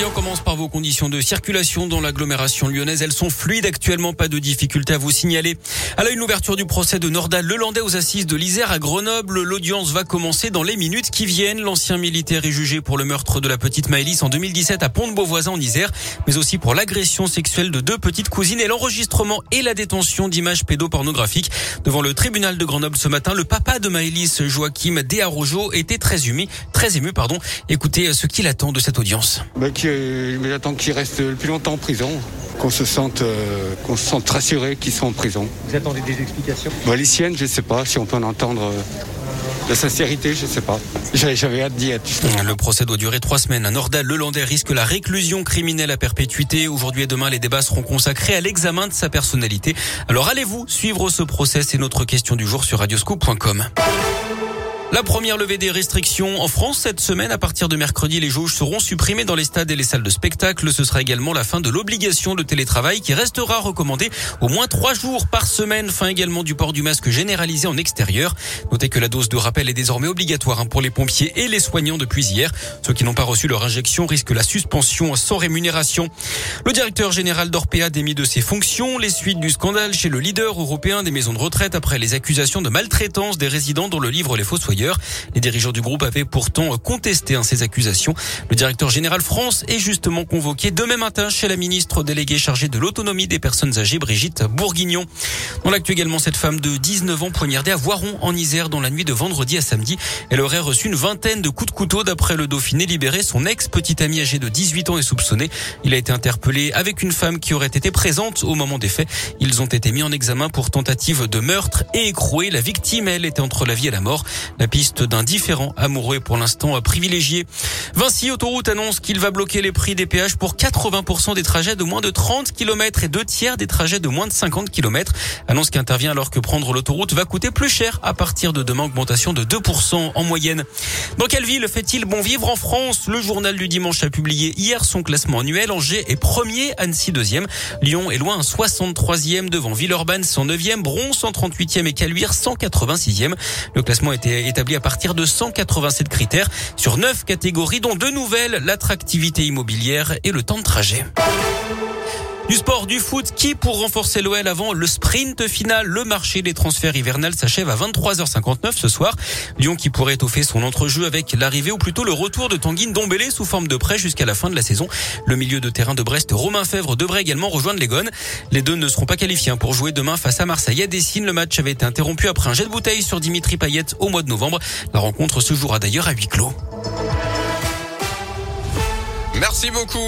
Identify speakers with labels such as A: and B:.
A: Et on commence par vos conditions de circulation dans l'agglomération lyonnaise. Elles sont fluides actuellement, pas de difficulté à vous signaler. À la une ouverture du procès de Nordal Lelandais aux assises de l'Isère à Grenoble. L'audience va commencer dans les minutes qui viennent. L'ancien militaire est jugé pour le meurtre de la petite Maëlys en 2017 à Pont-de-Beauvoisin en Isère, mais aussi pour l'agression sexuelle de deux petites cousines et l'enregistrement et la détention d'images pédopornographiques. Devant le tribunal de Grenoble ce matin, le papa de Maëlys, Joachim Desarrojo, était très ému, très ému, pardon. Écoutez ce qu'il attend de cette audience.
B: Mais j'attends qu'il reste le plus longtemps en prison, qu'on se sente, euh, qu'on se sente rassuré qu'ils sont en prison.
C: Vous attendez des explications?
B: Bah, Les siennes, je ne sais pas, si on peut en entendre. Euh, la sincérité, je ne sais pas. J'avais hâte d'y être.
A: Le procès doit durer trois semaines. Un Nordal Lelandais risque la réclusion criminelle à perpétuité. Aujourd'hui et demain, les débats seront consacrés à l'examen de sa personnalité. Alors allez-vous suivre ce procès? C'est notre question du jour sur radioscope.com. La première levée des restrictions en France cette semaine. À partir de mercredi, les jauges seront supprimées dans les stades et les salles de spectacle. Ce sera également la fin de l'obligation de télétravail qui restera recommandée au moins trois jours par semaine. Fin également du port du masque généralisé en extérieur. Notez que la dose de rappel est désormais obligatoire hein, pour les pompiers et les soignants depuis hier. Ceux qui n'ont pas reçu leur injection risquent la suspension sans rémunération. Le directeur général d'Orpea démis de ses fonctions. Les suites du scandale chez le leader européen des maisons de retraite après les accusations de maltraitance des résidents dont le livre Les Fossoyeurs les dirigeants du groupe avaient pourtant contesté hein, ces accusations. Le directeur général France est justement convoqué demain matin chez la ministre déléguée chargée de l'autonomie des personnes âgées, Brigitte Bourguignon. Dans l'actu également, cette femme de 19 ans poignardée à Voiron en Isère dans la nuit de vendredi à samedi. Elle aurait reçu une vingtaine de coups de couteau d'après le Dauphiné libéré. Son ex-petit ami âgé de 18 ans est soupçonné. Il a été interpellé avec une femme qui aurait été présente au moment des faits. Ils ont été mis en examen pour tentative de meurtre et écroué. La victime, elle, était entre la vie et la mort. La piste d'un différent amoureux pour l'instant privilégié. Vinci Autoroute annonce qu'il va bloquer les prix des péages pour 80% des trajets de moins de 30 km et deux tiers des trajets de moins de 50 km. Annonce qui intervient alors que prendre l'autoroute va coûter plus cher à partir de demain, augmentation de 2% en moyenne. Dans quelle ville fait-il bon vivre en France? Le journal du dimanche a publié hier son classement annuel. Angers est premier, Annecy deuxième. Lyon est loin, 63e devant Villeurbanne 109e, Bron 138e et Caluire 186e. Le classement était établi à partir de 187 critères sur 9 catégories dont deux nouvelles, l'attractivité immobilière et le temps de trajet. Du sport, du foot, qui pour renforcer l'OL avant le sprint final, le marché des transferts hivernales s'achève à 23h59 ce soir. Lyon qui pourrait étoffer son entrejeu avec l'arrivée ou plutôt le retour de Tanguy Dombélé sous forme de prêt jusqu'à la fin de la saison. Le milieu de terrain de Brest, Romain Fèvre, devrait également rejoindre les Gones. Les deux ne seront pas qualifiés hein, pour jouer demain face à Marseille à Dessine. Le match avait été interrompu après un jet de bouteille sur Dimitri Payet au mois de novembre. La rencontre se jouera d'ailleurs à huis clos.
D: Merci beaucoup.